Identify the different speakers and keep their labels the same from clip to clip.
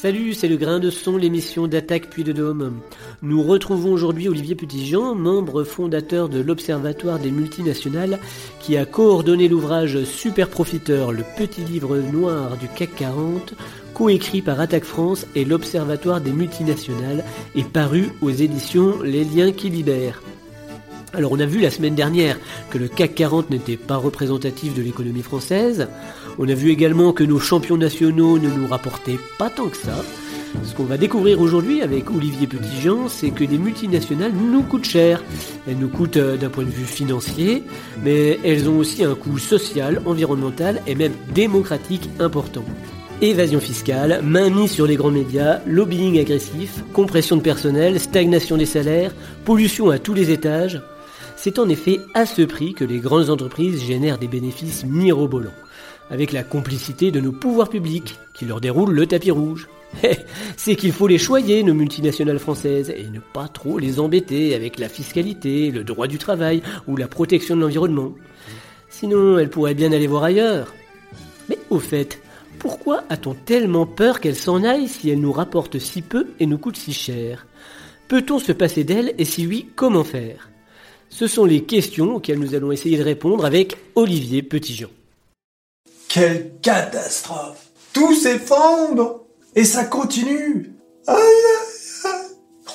Speaker 1: Salut, c'est le grain de son, l'émission d'attaque puis de dôme. Nous retrouvons aujourd'hui Olivier Petitjean, membre fondateur de l'Observatoire des multinationales, qui a coordonné l'ouvrage Super Profiteur, le petit livre noir du CAC 40, coécrit par Attaque France et l'Observatoire des multinationales, et paru aux éditions Les Liens qui libèrent. Alors on a vu la semaine dernière que le CAC 40 n'était pas représentatif de l'économie française. On a vu également que nos champions nationaux ne nous rapportaient pas tant que ça. Ce qu'on va découvrir aujourd'hui avec Olivier Petitjean, c'est que les multinationales nous coûtent cher. Elles nous coûtent euh, d'un point de vue financier, mais elles ont aussi un coût social, environnemental et même démocratique important. Évasion fiscale, mainmise sur les grands médias, lobbying agressif, compression de personnel, stagnation des salaires, pollution à tous les étages. C'est en effet à ce prix que les grandes entreprises génèrent des bénéfices mirobolants, avec la complicité de nos pouvoirs publics qui leur déroulent le tapis rouge. Eh, c'est qu'il faut les choyer, nos multinationales françaises, et ne pas trop les embêter avec la fiscalité, le droit du travail ou la protection de l'environnement. Sinon, elles pourraient bien aller voir ailleurs. Mais au fait, pourquoi a-t-on tellement peur qu'elles s'en aillent si elles nous rapportent si peu et nous coûtent si cher? Peut-on se passer d'elles et si oui, comment faire? Ce sont les questions auxquelles nous allons essayer de répondre avec Olivier Petitjean.
Speaker 2: Quelle catastrophe Tout s'effondre Et ça continue Aïe, aïe, aïe.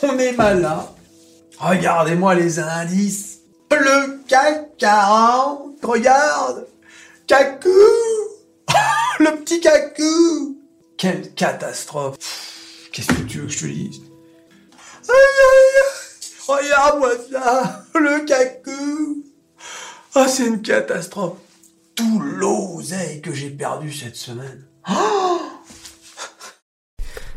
Speaker 2: On est malin. Regardez-moi les indices. Le CAC 40, regarde Cacou Le petit cacou Quelle catastrophe Qu'est-ce que tu veux que je te dise? Aïe Regarde-moi ça, le cacou. Ah, c'est une catastrophe. Tout l'oseille que j'ai perdu cette semaine.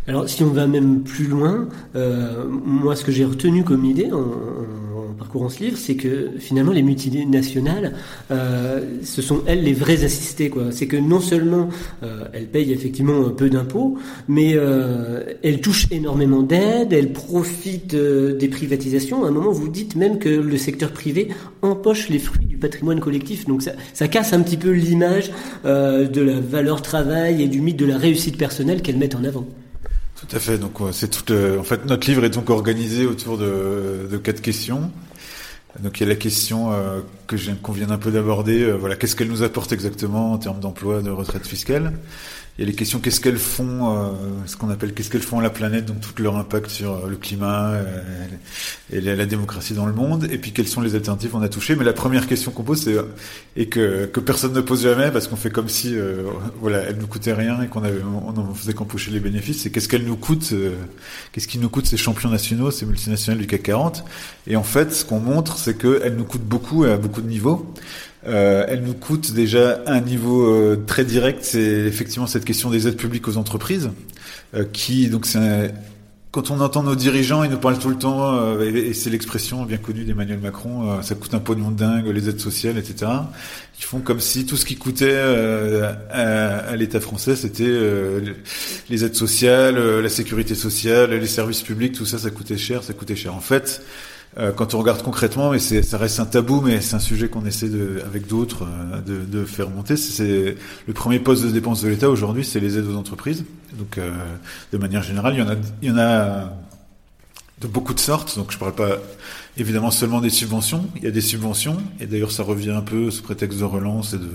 Speaker 1: Alors, si on va même plus loin, euh, moi, ce que j'ai retenu comme idée en, parcourant ce livre, c'est que finalement les multinationales, euh, ce sont elles les vraies assistées. C'est que non seulement euh, elles payent effectivement peu d'impôts, mais euh, elles touchent énormément d'aides, elles profitent des privatisations. À un moment, vous dites même que le secteur privé empoche les fruits du patrimoine collectif. Donc ça, casse un petit peu l'image de la valeur travail et du mythe de la réussite personnelle qu'elles mettent en avant.
Speaker 3: Tout à fait. Donc c'est tout. en fait, notre livre est donc organisé autour de quatre questions. Donc il y a la question euh, que qu'on vient un peu d'aborder. Euh, voilà, qu'est-ce qu'elles nous apportent exactement en termes d'emploi, de retraite fiscale? Il y a les questions qu'est-ce qu'elles font, euh, ce qu'on appelle qu'est-ce qu'elles font à la planète, donc tout leur impact sur euh, le climat euh, et la, démocratie dans le monde, et puis quelles sont les alternatives? Qu'on a touchées. Mais la première question qu'on pose, c'est et que, que personne ne pose jamais parce qu'on fait comme si voilà, elle nous coûtait rien et qu'on avait on en faisait qu'empocher les bénéfices. C'est qu'est-ce qu'elles nous coûtent, qu'est-ce qui nous coûte ces champions nationaux, ces multinationales du CAC 40. Et en fait, ce qu'on montre, c'est qu'elles nous coûtent beaucoup à beaucoup de niveaux. Euh, elle nous coûte déjà un niveau euh, très direct, c'est effectivement cette question des aides publiques aux entreprises, euh, qui donc c'est quand on entend nos dirigeants, ils nous parlent tout le temps, euh, et, c'est l'expression bien connue d'Emmanuel Macron, ça coûte un pognon de dingue, les aides sociales, etc. Ils font comme si tout ce qui coûtait à, à l'État français, c'était les aides sociales, la sécurité sociale, les services publics, tout ça, ça coûtait cher, ça coûtait cher. En fait, euh, quand on regarde concrètement, mais ça reste un tabou, mais c'est un sujet qu'on essaie de, avec d'autres euh, de, de, faire monter. C'est le premier poste de dépense de l'État aujourd'hui, c'est les aides aux entreprises. Donc, euh, de manière générale, il y en a, il y en a de beaucoup de sortes. Donc, je parle pas évidemment seulement des subventions. Il y a des subventions, et d'ailleurs ça revient un peu sous prétexte de relance et de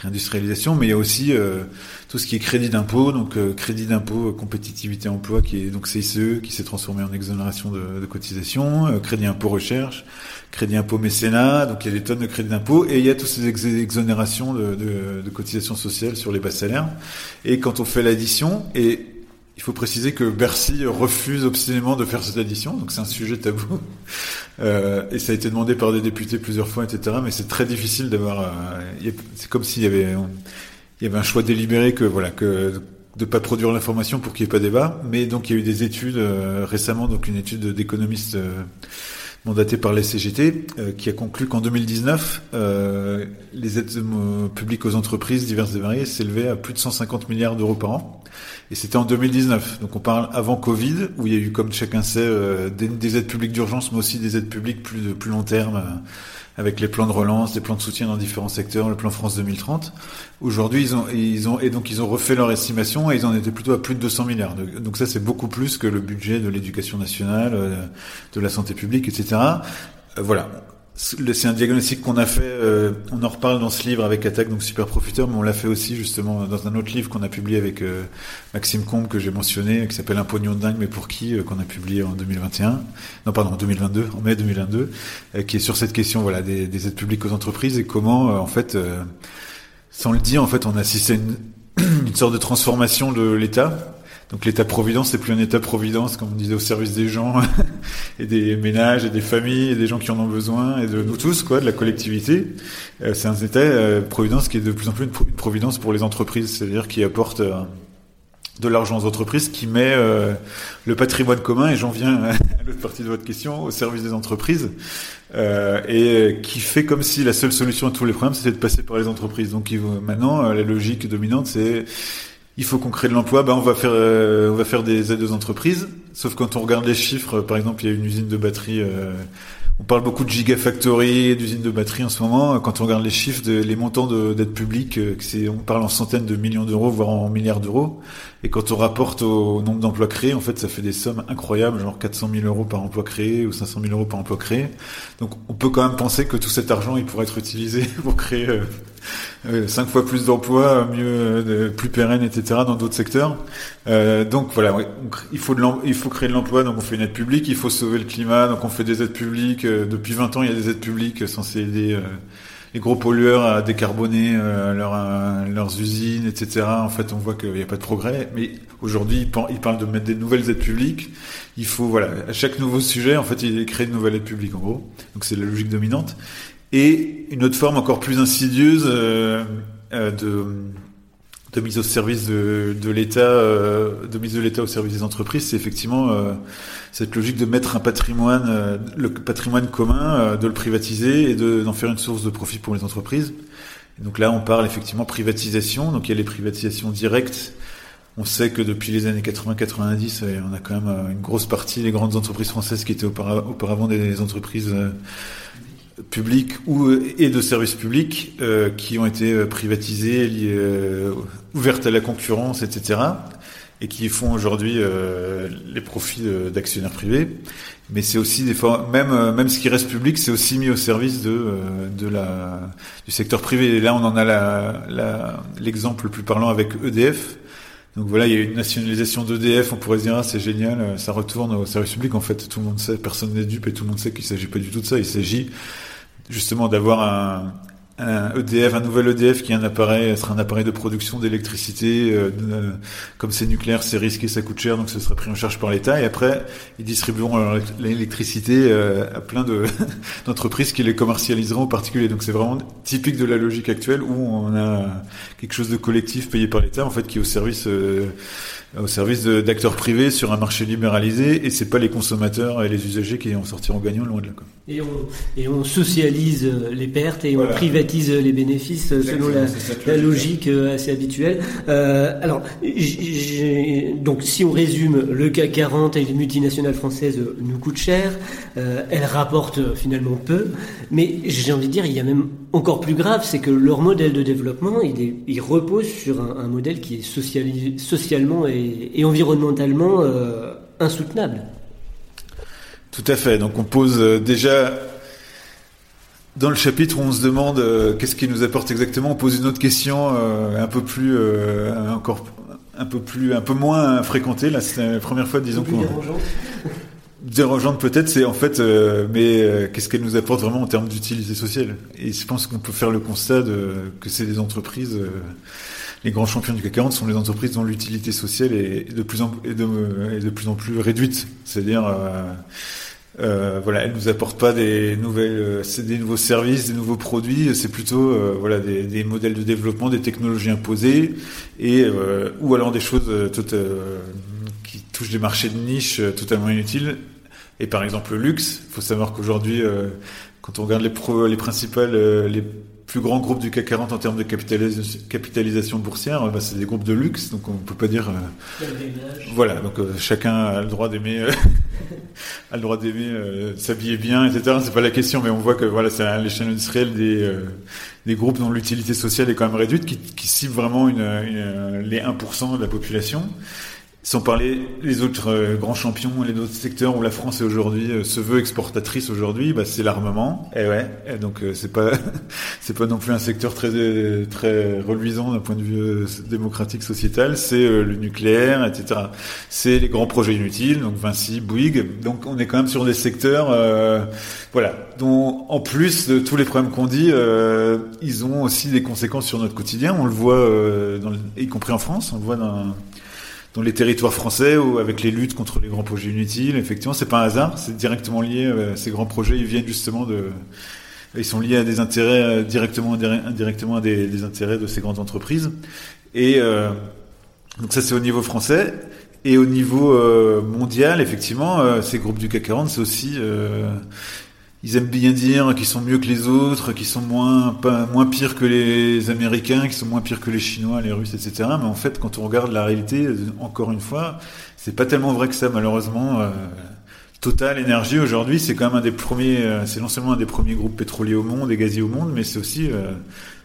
Speaker 3: réindustrialisation, mais il y a aussi euh, tout ce qui est crédit d'impôt, donc euh, crédit d'impôt euh, compétitivité emploi, qui est donc CICE, qui s'est transformé en exonération de, de cotisation, crédit impôt recherche, crédit impôt mécénat, donc il y a des tonnes de crédit d'impôt, et il y a toutes ces exonérations de, de, de cotisations sociales sur les bas salaires. Et quand on fait l'addition, et il faut préciser que Bercy refuse obstinément de faire cette addition, donc c'est un sujet tabou. Euh, et ça a été demandé par des députés plusieurs fois, etc. Mais c'est très difficile d'avoir. Euh, c'est comme s'il y avait, il y avait un choix délibéré que voilà que de pas produire l'information pour qu'il n'y ait pas débat. Mais donc il y a eu des études euh, récemment, donc une étude d'économistes euh, mandaté par les CGT, euh, qui a conclu qu'en 2019, euh, les aides euh, publiques aux entreprises diverses et variées s'élevaient à plus de 150 milliards d'euros par an. Et c'était en 2019. Donc on parle avant Covid, où il y a eu, comme chacun sait, des, aides publiques d'urgence, mais aussi des aides publiques plus de plus long terme, avec les plans de relance, des plans de soutien dans différents secteurs, le plan France 2030. Aujourd'hui, ils ont, ils ont, et donc ils ont refait leur estimation et ils en étaient plutôt à plus de 200 milliards. Donc ça, c'est beaucoup plus que le budget de l'éducation nationale, euh, de la santé publique, etc. Euh, voilà. C'est un diagnostic qu'on a fait, euh, on en reparle dans ce livre avec Attaque, donc Super Profiteur, mais on l'a fait aussi justement dans un autre livre qu'on a publié avec euh, Maxime Combe, que j'ai mentionné, qui s'appelle Un pognon de dingue, mais pour qui, euh, qu'on a publié en 2021, non pardon, en 2022, en mai 2022, qui est sur cette question voilà, des, des, aides publiques aux entreprises et comment, en fait, sans le dire, en fait, on assiste à une, une sorte de transformation de l'État donc l'État-providence, c'est plus un État-providence, comme on disait, au service des gens et des ménages et des familles et des gens qui en ont besoin et de nous tous, quoi, de la collectivité. Euh, c'est un État-providence qui est de plus en plus une, providence pour les entreprises, c'est-à-dire qui apporte euh, de l'argent aux entreprises, qui met euh, le patrimoine commun, et j'en viens à l'autre partie de votre question, au service des entreprises, et qui fait comme si la seule solution à tous les problèmes, c'était de passer par les entreprises. Donc maintenant, la logique dominante, c'est il faut qu'on crée de l'emploi, ben on va faire euh, on va faire des aides aux entreprises. Sauf quand on regarde les chiffres, par exemple, il y a une usine de batterie. Euh, on parle beaucoup de gigafactory, d'usines de batterie en ce moment. Quand on regarde les chiffres, les montants d'aide publique, euh, on parle en centaines de millions d'euros, voire en milliards d'euros. Et quand on rapporte au nombre d'emplois créés, en fait, ça fait des sommes incroyables, genre 400 000 euros par emploi créé ou 500 000 euros par emploi créé. Donc, on peut quand même penser que tout cet argent, il pourrait être utilisé pour créer euh, cinq fois plus d'emplois, mieux, euh, plus pérennes, etc. dans d'autres secteurs. Euh, donc voilà, il faut créer de l'emploi, donc on fait une aide publique. Il faut sauver le climat, donc on fait des aides publiques. Euh, depuis 20 ans, il y a des aides publiques censées aider les gros pollueurs à décarboner leur, leurs usines, etc. En fait, on voit qu'il n'y a pas de progrès. Mais aujourd'hui, ils parlent de mettre des nouvelles aides publiques. Il faut, voilà, à chaque nouveau sujet, en fait, il crée une nouvelle aide publique, en gros. Donc c'est la logique dominante. Et une autre forme encore plus insidieuse euh, euh, de, de mise au service de, de l'État, euh, de mise de l'État au service des entreprises, c'est effectivement cette logique de mettre un patrimoine, le patrimoine commun, de le privatiser et d'en faire une source de profit pour les entreprises. donc là, on parle effectivement privatisation. Donc il y a les privatisations directes. On sait que depuis les années 80-90, on a quand même une grosse partie des grandes entreprises françaises qui étaient auparavant des entreprises publics ou et de services publics euh, qui ont été euh, privatisés, liés, euh, ouvertes à la concurrence, etc. et qui font aujourd'hui euh, les profits d'actionnaires privés. Mais c'est aussi des fois, même même ce qui reste public, c'est aussi mis au service de de la du secteur privé. Et là, on en a la l'exemple le plus parlant avec EDF. Donc voilà, il y a une nationalisation d'EDF, on pourrait dire ah, c'est génial, ça retourne au service public. En fait, tout le monde sait, personne n'est dupe et tout le monde sait qu'il s'agit pas du tout de ça. Il s'agit justement d'avoir un, un EDF, un nouvel EDF qui est un appareil, sera un appareil de production d'électricité. Euh, comme c'est nucléaire, c'est risqué, ça coûte cher, donc ce sera pris en charge par l'État. Et après, ils distribueront l'électricité euh, à plein de d'entreprises qui les commercialiseront aux particuliers. Donc c'est vraiment typique de la logique actuelle où on a quelque chose de collectif payé par l'État, en fait, qui est au service euh, au service d'acteurs privés sur un marché libéralisé et c'est pas les consommateurs et les usagers qui en sortiront gagnants loin de là.
Speaker 1: Et on, et on socialise les pertes et on privatise les bénéfices selon la, logique euh, assez habituelle. Euh, alors, donc si on résume, le CAC 40 et les multinationales françaises nous coûtent cher, euh, elles rapportent finalement peu, mais j'ai envie de dire, il y a même encore plus grave, c'est que leur modèle de développement, il, il repose sur un, un, modèle qui est socialement et et, environnementalement euh, insoutenable.
Speaker 3: Tout à fait. Donc on pose euh, déjà dans le chapitre où on se demande euh, qu'est-ce qui nous apporte exactement, on pose une autre question un peu plus encore un peu plus un peu moins fréquentée. Là, c'est la première fois, disons.
Speaker 1: Dérangeante.
Speaker 3: peut-être, c'est en fait, mais qu'est-ce qu'elle nous apporte vraiment en termes d'utilité sociale? Et je pense qu'on peut faire le constat de, que c'est des entreprises les grands champions du CAC 40 sont les entreprises dont l'utilité sociale est de plus en, de, est de plus en plus réduite. C'est-à-dire, euh, euh, voilà, elles nous apportent pas des nouvelles, euh, c'est des nouveaux services, des nouveaux produits. C'est plutôt, euh, voilà, des, des, modèles de développement, des technologies imposées, et euh, ou alors des choses toutes, qui touchent des marchés de niche totalement inutiles. Et par exemple, le luxe. Il faut savoir qu'aujourd'hui, quand on regarde les, pro, les principales, les plus grands groupes du CAC 40 en termes de capitalisation, boursière, bah, c'est des groupes de luxe, donc on peut pas dire. Euh, voilà, donc euh, chacun a le droit d'aimer euh, a le droit d'aimer, euh, s'habiller bien, etc. C'est pas la question, mais on voit que voilà, c'est à l'échelle industrielle des euh, des groupes dont l'utilité sociale est quand même réduite, qui, qui ciblent vraiment une, une, les 1% de la population. Sans parler les autres euh, grands champions, les autres secteurs où la France est aujourd'hui euh, se veut exportatrice aujourd'hui, bah, c'est l'armement. Et ouais, et donc euh, c'est pas c'est pas non plus un secteur très très reluisant d'un point de vue démocratique sociétal. C'est le nucléaire, etc. C'est les grands projets inutiles, donc Vinci, Bouygues. Donc on est quand même sur des secteurs, voilà, dont en plus de tous les problèmes qu'on dit, ils ont aussi des conséquences sur notre quotidien. On le voit, dans y compris en France, on le voit dans dans les territoires français ou avec les luttes contre les grands projets inutiles. Effectivement, c'est pas un hasard, c'est directement lié. Euh, ces grands projets, ils viennent justement de, ils sont liés à des intérêts euh, directement, indirectement à des, intérêts de ces grandes entreprises. Et euh, donc ça, c'est au niveau français. Et au niveau euh, mondial, effectivement, euh, ces groupes du CAC 40, c'est aussi ils aiment bien dire qu'ils sont mieux que les autres, qu'ils sont moins pas, moins pires que les Américains, qu'ils sont moins pires que les Chinois, les Russes, etc. Mais en fait, quand on regarde la réalité, encore une fois, c'est pas tellement vrai que ça, malheureusement. Euh, Total Énergie aujourd'hui, c'est quand même un des premiers, euh, c'est non seulement un des premiers groupes pétroliers au monde et gaziers au monde, mais c'est aussi euh,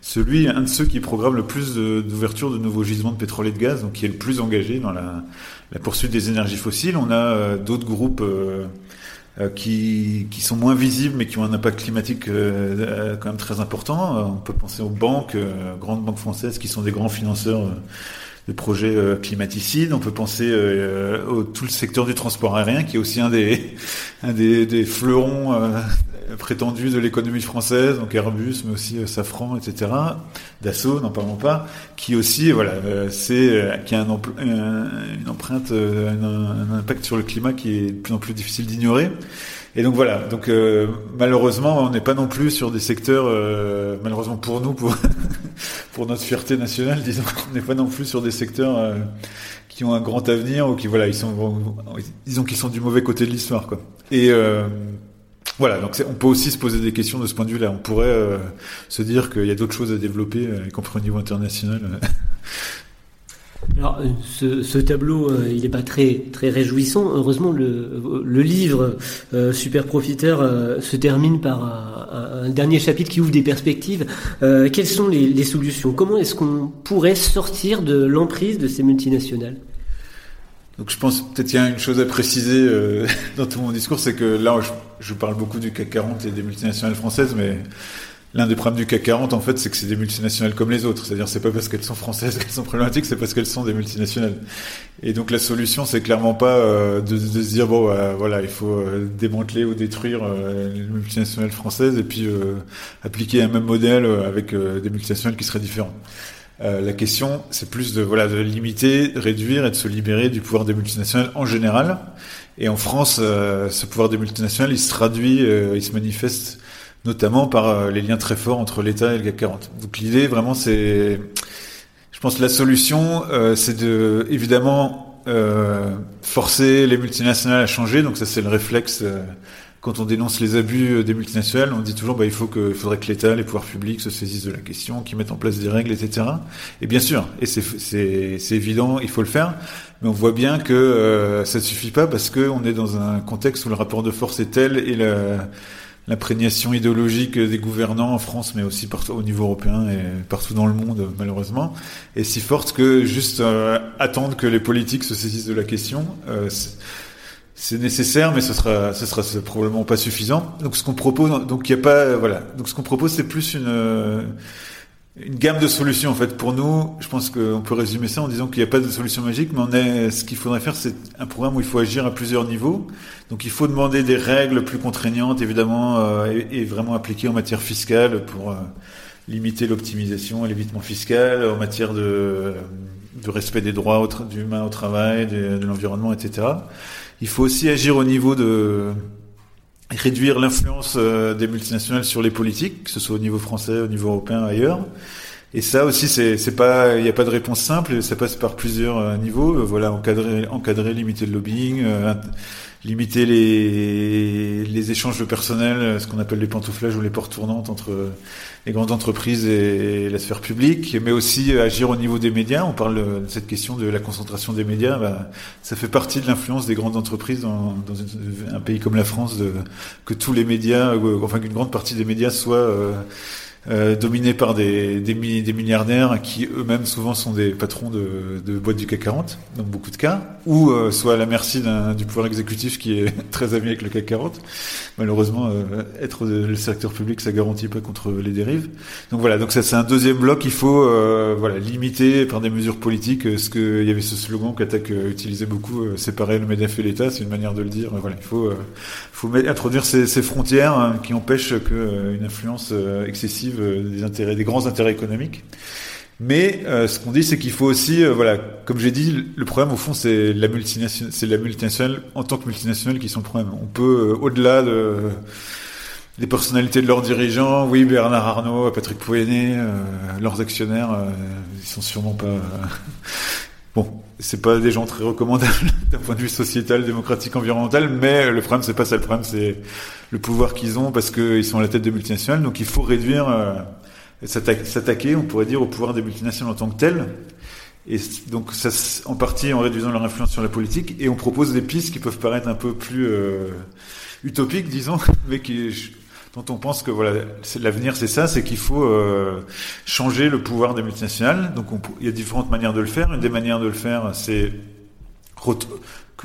Speaker 3: celui, un de ceux qui programme le plus d'ouverture de, nouveaux gisements de pétrole et de gaz, donc qui est le plus engagé dans la, la poursuite des énergies fossiles. On a d'autres groupes qui, qui sont moins visibles mais qui ont un impact climatique euh, euh, quand même très important. On peut penser aux banques, grandes banques françaises qui sont des grands financeurs de projets climaticides. On peut penser au tout le secteur du transport aérien qui est aussi un des, un des, des fleurons prétendu de l'économie française, donc Airbus, mais aussi euh, Safran, etc. Dassault, n'en parlons pas, qui aussi, voilà, euh, c'est euh, qui a un une empreinte, un, impact sur le climat qui est de plus en plus difficile d'ignorer. Et donc voilà, donc malheureusement, on n'est pas non plus sur des secteurs, malheureusement pour nous, pour pour notre fierté nationale, disons, on n'est pas non plus sur des secteurs qui ont un grand avenir ou qui voilà, ils sont disons qu'ils sont du mauvais côté de l'histoire, quoi. Et voilà, donc on peut aussi se poser des questions de ce point de vue-là. On pourrait euh, se dire qu'il y a d'autres choses à développer, euh, y compris au niveau international.
Speaker 1: Alors, ce, ce tableau, euh, il n'est pas très très réjouissant. Heureusement, le, livre Super Profiteur se termine par un, dernier chapitre qui ouvre des perspectives. quelles sont les, solutions? Comment est-ce qu'on pourrait sortir de l'emprise de ces multinationales?
Speaker 3: Donc je pense peut-être qu'il y a une chose à préciser euh, dans tout mon discours, c'est que là je, je, parle beaucoup du CAC 40 et des multinationales françaises, mais l'un des problèmes du CAC 40 en fait, c'est que c'est des multinationales comme les autres. C'est-à-dire c'est pas parce qu'elles sont françaises qu'elles sont problématiques, c'est parce qu'elles sont des multinationales. Et donc la solution, c'est clairement pas euh, de, de, se dire bon euh, voilà il faut euh, démanteler ou détruire les multinationales françaises et puis appliquer un même modèle avec des multinationales qui seraient différentes. Euh, la question, c'est plus de voilà de limiter, réduire et de se libérer du pouvoir des multinationales en général. Et en France, euh, ce pouvoir des multinationales, il se traduit, euh, il se manifeste notamment par les liens très forts entre l'État et le CAC 40. Donc l'idée, vraiment, c'est, je pense, la solution, c'est de évidemment forcer les multinationales à changer. Donc ça, c'est le réflexe quand on dénonce les abus euh, des multinationales, on dit toujours bah, il faut que, il faudrait que l'État, les pouvoirs publics se saisissent de la question, qu'ils mettent en place des règles, etc. Et bien sûr, et c'est évident, il faut le faire, mais on voit bien que euh, ça ne suffit pas parce qu'on est dans un contexte où le rapport de force est tel et l'imprégnation idéologique des gouvernants en France, mais aussi partout au niveau européen et partout dans le monde, malheureusement, est si forte que juste euh, attendre que les politiques se saisissent de la question, euh, c'est nécessaire, mais ce sera, ce sera probablement pas suffisant. Donc ce qu'on propose, donc il y a pas, voilà. Donc ce qu'on propose, c'est plus une une gamme de solutions en fait. Pour nous, je pense qu'on peut résumer ça en disant qu'il n'y a pas de solution magique, mais on est, ce qu'il faudrait faire, c'est un programme où il faut agir à plusieurs niveaux. Donc il faut demander des règles plus contraignantes, évidemment, euh, et, vraiment appliquées en matière fiscale pour euh, limiter l'optimisation et l'évitement fiscal, en matière de, de respect des droits humains au travail, de, de l'environnement, etc. Il faut aussi agir au niveau de réduire l'influence euh, des multinationales sur les politiques, que ce soit au niveau français, au niveau européen, ailleurs. Et ça aussi, c'est pas, il n'y a pas de réponse simple. Ça passe par plusieurs niveaux. voilà, encadrer, encadrer, limiter le lobbying, limiter les, les échanges de personnel, ce qu'on appelle les pantouflages ou les portes tournantes entre les grandes entreprises et la sphère publique, mais aussi agir au niveau des médias. On parle de cette question de la concentration des médias. Bah, ça fait partie de l'influence des grandes entreprises dans, dans un pays comme la France, de, que tous les médias, enfin qu'une grande partie des médias soient euh, euh, dominés par des, des, des, milliardaires qui eux-mêmes souvent sont des patrons de, de boîtes du CAC 40, dans beaucoup de cas, ou euh, soit à la merci du pouvoir exécutif qui est très ami avec le CAC 40. Malheureusement, euh, être le secteur public, ça garantit pas contre les dérives. Donc voilà, donc ça c'est un deuxième bloc. Il faut euh, voilà limiter par des mesures politiques ce que il y avait ce slogan qu'Attaque utilisait beaucoup, séparer le Medef et l'État, c'est une manière de le dire. Voilà, il faut faut introduire ces, ces frontières hein, qui empêchent que une influence excessive euh, des grands intérêts économiques. Mais euh, ce qu'on dit, c'est qu'il faut aussi, euh, voilà, comme j'ai dit, le problème au fond, c'est la multinationale, c'est la en tant que multinationale qui sont le problème. On peut, au-delà de des personnalités de leurs dirigeants, oui, Bernard Arnault, Patrick Pouyanné, leurs actionnaires, ils sont sûrement pas. Bon, c'est pas des gens très recommandables d'un point de vue sociétal, démocratique, environnemental, mais le problème c'est pas ça. Le problème c'est le pouvoir qu'ils ont parce qu'ils sont à la tête de multinationales. Donc il faut réduire, euh, s'attaquer, on pourrait dire, au pouvoir des multinationales en tant que tel. Et donc ça, en partie en réduisant leur influence sur la politique. Et on propose des pistes qui peuvent paraître un peu plus euh, utopiques, disons, mais qui dont on pense que voilà, l'avenir c'est ça, c'est qu'il faut euh, changer le pouvoir des multinationales. Donc il y a différentes manières de le faire. Une des manières de le faire, c'est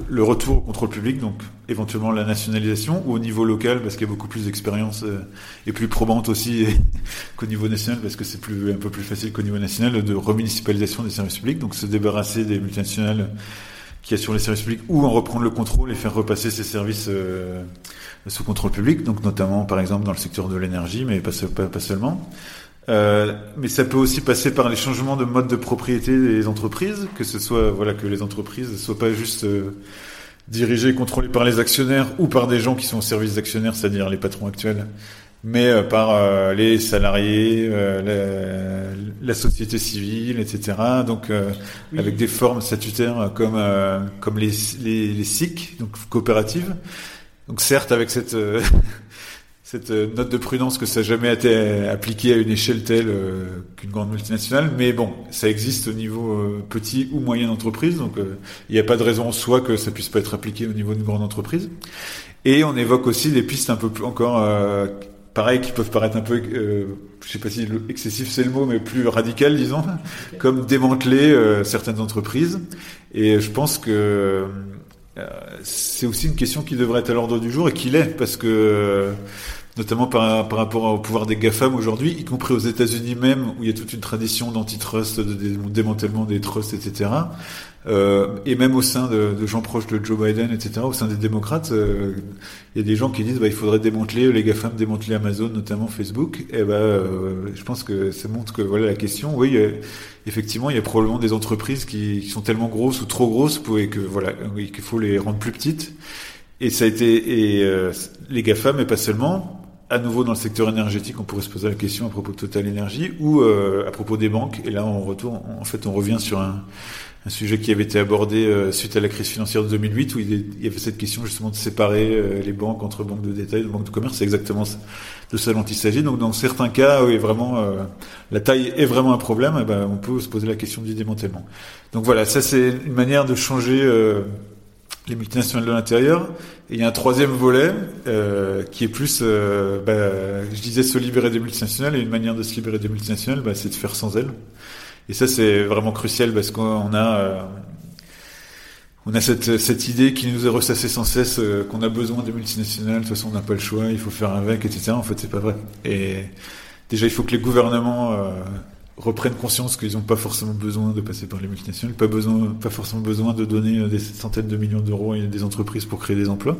Speaker 3: le retour au contrôle public, donc éventuellement la nationalisation, ou au niveau local, parce qu'il y a beaucoup plus d'expérience euh, et plus probante aussi qu'au niveau national, parce que c'est un peu plus facile qu'au niveau national de remunicipalisation des services publics, donc se débarrasser des multinationales qui assurent les services publics, ou en reprendre le contrôle et faire repasser ces services euh, sous contrôle public, donc notamment par exemple dans le secteur de l'énergie, mais pas, pas, seulement. Euh, mais ça peut aussi passer par les changements de mode de propriété des entreprises, que ce soit voilà que les entreprises ne soient pas juste euh, dirigées, contrôlées par les actionnaires ou par des gens qui sont au service d'actionnaires, c'est-à-dire les patrons actuels, mais euh, par euh, les salariés, la, société civile, etc. Donc avec des formes statutaires comme comme les, les, les SIC, donc coopératives. Donc certes avec cette cette euh, note de prudence que ça n'a jamais été appliqué à une échelle telle euh, qu'une grande multinationale, mais bon, ça existe au niveau euh, petit ou moyenne entreprise, donc il n'y a pas de raison en soi que ça puisse pas être appliqué au niveau d'une grande entreprise. Et on évoque aussi des pistes un peu plus encore pareil qui peuvent paraître un peu, je sais pas si excessif c'est le mot, mais plus radical disons, comme démanteler certaines entreprises. Et je pense que c'est aussi une question qui devrait être à l'ordre du jour et qui l'est parce que notamment par, par, rapport au pouvoir des GAFAM aujourd'hui, y compris aux États-Unis même, où il y a toute une tradition d'antitrust, de démantèlement des trusts, etc. Euh, et même au sein de, de, gens proches de Joe Biden, etc., au sein des démocrates, euh, il y a des gens qui disent bah, il faudrait démanteler les GAFAM, démanteler Amazon, notamment Facebook. Et ben, euh, je pense que ça montre que voilà la question. Oui, effectivement, il y a probablement des entreprises qui, qui sont tellement grosses ou trop grosses pour et que voilà qu'il faut les rendre plus petites. Et ça a été et euh, les GAFAM, mais pas seulement à nouveau dans le secteur énergétique, on pourrait se poser la question à propos de Total Energy ou euh, à propos des banques. Et là, on retourne, en fait, on revient sur un, un sujet qui avait été abordé euh, suite à la crise financière de 2008, où il y avait cette question justement de séparer euh, les banques entre banques de détail et banques de commerce. C'est exactement de ça dont il s'agit. Donc, dans certains cas, oui, vraiment, la taille est vraiment un problème. Eh ben, on peut se poser la question du démantèlement. Donc voilà, ça c'est une manière de changer les multinationales de l'intérieur. Et il y a un troisième volet euh, qui est plus, euh, bah, je disais, se libérer des multinationales. Et une manière de se libérer des multinationales, bah, c'est de faire sans elles. Et ça, c'est vraiment crucial parce qu'on a, euh, on a cette, cette idée qui nous est ressassée sans cesse euh, qu'on a besoin des multinationales. De toute façon, on n'a pas le choix, il faut faire avec, etc. En fait, c'est pas vrai. Et déjà, il faut que les gouvernements euh, reprennent conscience qu'ils n'ont pas forcément besoin de passer par les multinationales, pas besoin, pas forcément besoin de donner euh, des centaines de millions d'euros à des entreprises pour créer des emplois.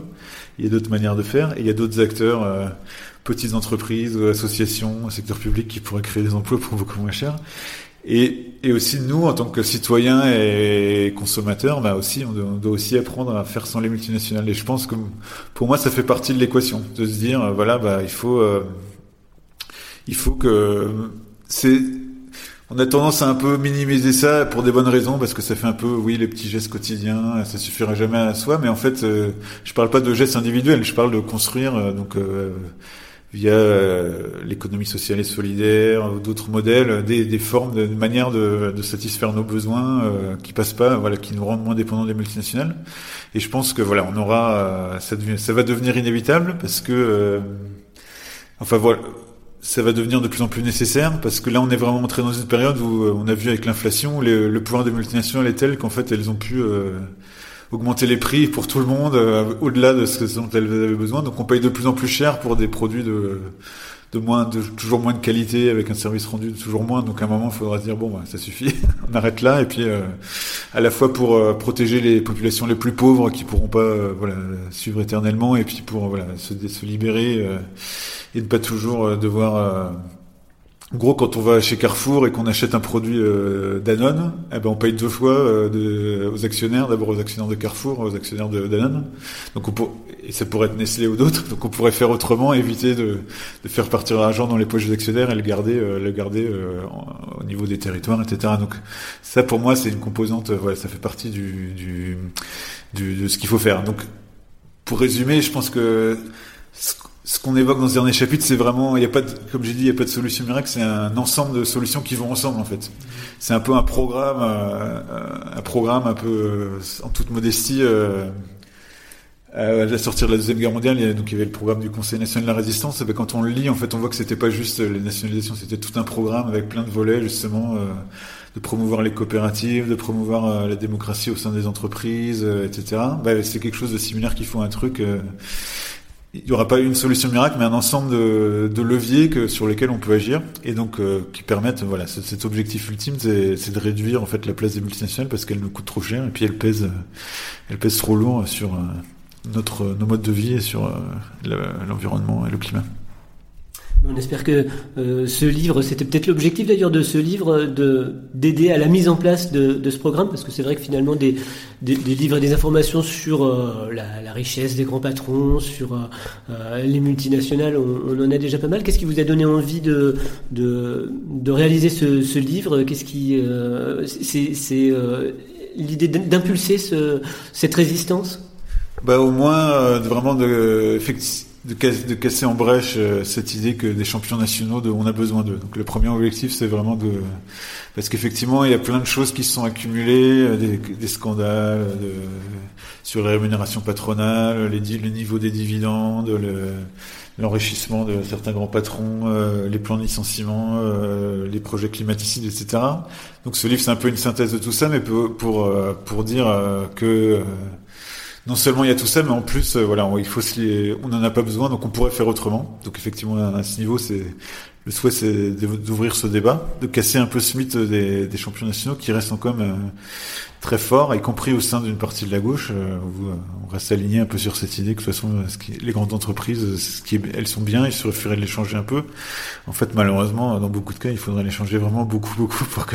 Speaker 3: Il y a d'autres manières de faire, et il y a d'autres acteurs, euh, petites entreprises, associations, secteur public qui pourraient créer des emplois pour beaucoup moins cher. Et, et aussi nous, en tant que citoyens et consommateurs, bah aussi, on doit, aussi apprendre à faire sans les multinationales. Et je pense que pour moi, ça fait partie de l'équation, de se dire, voilà, bah il faut, euh, il faut que c'est on a tendance à un peu minimiser ça pour des bonnes raisons parce que ça fait un peu oui les petits gestes quotidiens ça suffira jamais à soi mais en fait euh, je parle pas de gestes individuels je parle de construire euh, donc euh, via l'économie sociale et solidaire d'autres modèles des, des formes de, manière de, de, satisfaire nos besoins qui passent pas voilà qui nous rendent moins dépendants des multinationales. Et je pense que voilà on aura ça, devient, ça va devenir inévitable parce que enfin voilà ça va devenir de plus en plus nécessaire parce que là on est vraiment entré dans une période où euh, on a vu avec l'inflation le pouvoir des multinationales est tel qu'en fait elles ont pu euh, augmenter les prix pour tout le monde euh, au-delà de ce dont elles avaient besoin. Donc on paye de plus en plus cher pour des produits de de moins de toujours moins de qualité avec un service rendu de toujours moins. Donc à un moment il faudra dire bon ça suffit. On arrête là. Et puis à la fois pour protéger les populations les plus pauvres qui pourront pas voilà suivre éternellement et puis pour voilà se, se libérer et ne pas toujours euh, devoir euh, gros, quand on va chez Carrefour et qu'on achète un produit euh, Danone, eh ben on paye deux fois de, aux actionnaires, d'abord aux actionnaires de Carrefour, aux actionnaires de Danone. Donc on et ça pourrait être Nestlé ou d'autres. Donc on pourrait faire autrement, éviter de, de faire partir l'argent dans les poches des actionnaires et le garder, le garder au niveau des territoires, etc. Donc ça pour moi c'est une composante, voilà, ça fait partie du, du, du de ce qu'il faut faire. Donc pour résumer, je pense que qu'on évoque dans ce dernier chapitre, c'est vraiment, il n'y a pas de, comme j'ai dit, il n'y a pas de solution miracle, c'est un ensemble de solutions qui vont ensemble en fait. C'est un peu un programme, euh, un programme un peu euh, en toute modestie. Euh, à la sortie de la deuxième guerre mondiale, il y, a, donc il y avait le programme du Conseil national de la résistance. Et ben, quand on le lit, en fait, on voit que c'était pas juste les nationalisations, c'était tout un programme avec plein de volets justement de promouvoir les coopératives, de promouvoir la démocratie au sein des entreprises, etc. Ben, c'est quelque chose de similaire qui font un truc il n'y aura pas une solution miracle, mais un ensemble de, leviers sur lesquels on peut agir et donc euh, qui permettent, voilà, cet objectif ultime, c'est de réduire en fait la place des multinationales parce qu'elles nous coûtent trop cher et puis elles pèsent, elles pèsent trop lourd sur euh, notre nos modes de vie et sur euh, l'environnement et le climat.
Speaker 1: On espère que euh, ce livre, c'était peut-être l'objectif d'ailleurs de ce livre, de d'aider à la mise en place de, ce programme, parce que c'est vrai que finalement des, livres et des informations sur euh, la, richesse des grands patrons, sur euh, les multinationales, on, en a déjà pas mal. Qu'est-ce qui vous a donné envie de réaliser ce, livre? Qu'est-ce qui c'est l'idée d'impulser ce, cette résistance?
Speaker 3: Bah au moins vraiment de effectivement de, de, casser en brèche euh, cette idée que des champions nationaux, de, on a besoin d'eux. Donc le premier objectif, c'est vraiment de... Parce qu'effectivement, il y a plein de choses qui se sont accumulées, euh, des, des scandales de, sur les rémunérations patronales, les, le niveau des dividendes, le, l'enrichissement de certains grands patrons, euh, les plans de licenciement, euh, les projets climaticides, etc. Donc ce livre, c'est un peu une synthèse de tout ça, mais pour, pour, pour dire que non seulement il y a tout ça, mais en plus, euh, voilà, il faut se on n'en a pas besoin, donc on pourrait faire autrement. Donc effectivement, à ce niveau, c'est le souhait, c'est d'ouvrir ce débat, de casser un peu ce mythe des, champions nationaux qui restent quand même très fort, y compris au sein d'une partie de la gauche, euh, euh, on reste aligné un peu sur cette idée que de toute façon, les grandes entreprises, qui, elles sont bien, il suffirait de les changer un peu. En fait, malheureusement, dans beaucoup de cas, il faudrait les changer vraiment beaucoup, beaucoup pour que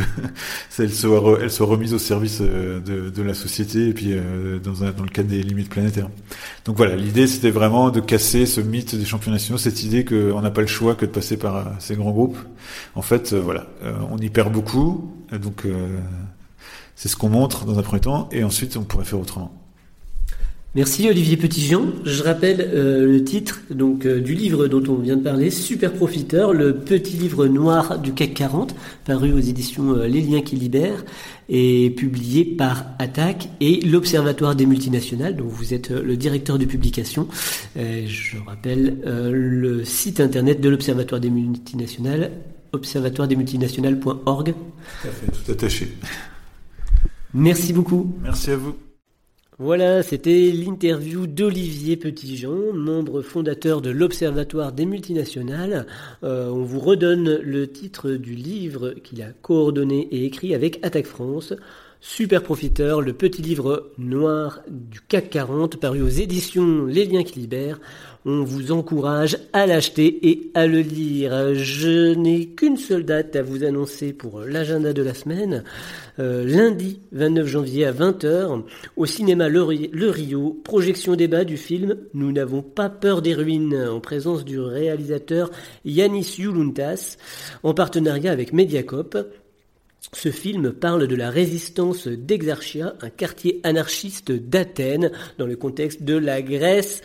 Speaker 3: elles soient, remises au service euh, de, la société et puis dans, dans le cadre des limites planétaires. Donc voilà, l'idée, c'était vraiment de casser ce mythe des champions nationaux, cette idée qu'on n'a pas le choix que de passer par ces grands groupes. En fait, voilà, on y perd beaucoup, donc c'est ce qu'on montre dans un premier temps, et ensuite on pourrait faire autrement.
Speaker 1: Merci Olivier Petitjean. Je rappelle euh, le titre donc euh, du livre dont on vient de parler, Super Profiteur, le petit livre noir du CAC 40, paru aux éditions euh, Les Liens qui libèrent et publié par Attac et l'Observatoire des multinationales, dont vous êtes le directeur de publication. je rappelle le site internet de l'Observatoire des multinationales, observatoiredesmultinationales.org.
Speaker 3: Tout à fait, tout attaché.
Speaker 1: Merci beaucoup.
Speaker 3: Merci à vous.
Speaker 1: Voilà, c'était l'interview d'Olivier Petitjean, membre fondateur de l'Observatoire des multinationales. Euh, on vous redonne le titre du livre qu'il a coordonné et écrit avec Attaque France. Super profiteur, le petit livre noir du CAC 40 paru aux éditions Les Liens qui libèrent. On vous encourage à l'acheter et à le lire. Je n'ai qu'une seule date à vous annoncer pour l'agenda de la semaine. Euh, lundi 29 janvier à 20h, au cinéma Le, Rio, projection débat du film Nous n'avons pas peur des ruines, en présence du réalisateur Yanis Youluntas, en partenariat avec Mediacop. Ce film parle de la résistance d'Exarchia, un quartier anarchiste d'Athènes, dans le contexte de la Grèce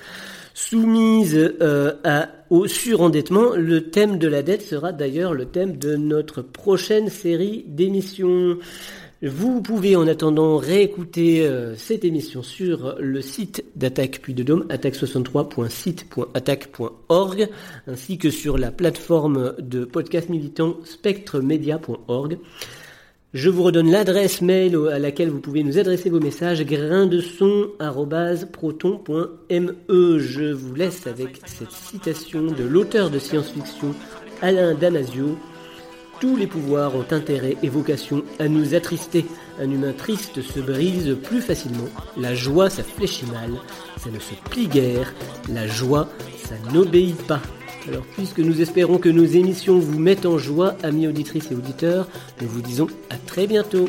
Speaker 1: soumise euh, à, au surendettement. Le thème de la dette sera d'ailleurs le thème de notre prochaine série d'émissions. Vous pouvez en attendant réécouter euh, cette émission sur le site d'Attaque puis de Dôme, attaque63.site.attaque.org, ainsi que sur la plateforme de podcast militant spectremedia.org. Je vous redonne l'adresse mail à laquelle vous pouvez nous adresser vos messages graindeson@proton.me. Je vous laisse avec cette citation de l'auteur de science-fiction Alain Damasio. Tous les pouvoirs ont intérêt et vocation à nous attrister. Un humain triste se brise plus facilement. La joie, ça fléchit mal. Ça ne se plie guère. La joie, ça n'obéit pas. Alors, puisque nous espérons que nos émissions vous mettent en joie, amis auditrices et auditeurs, nous vous disons à très bientôt.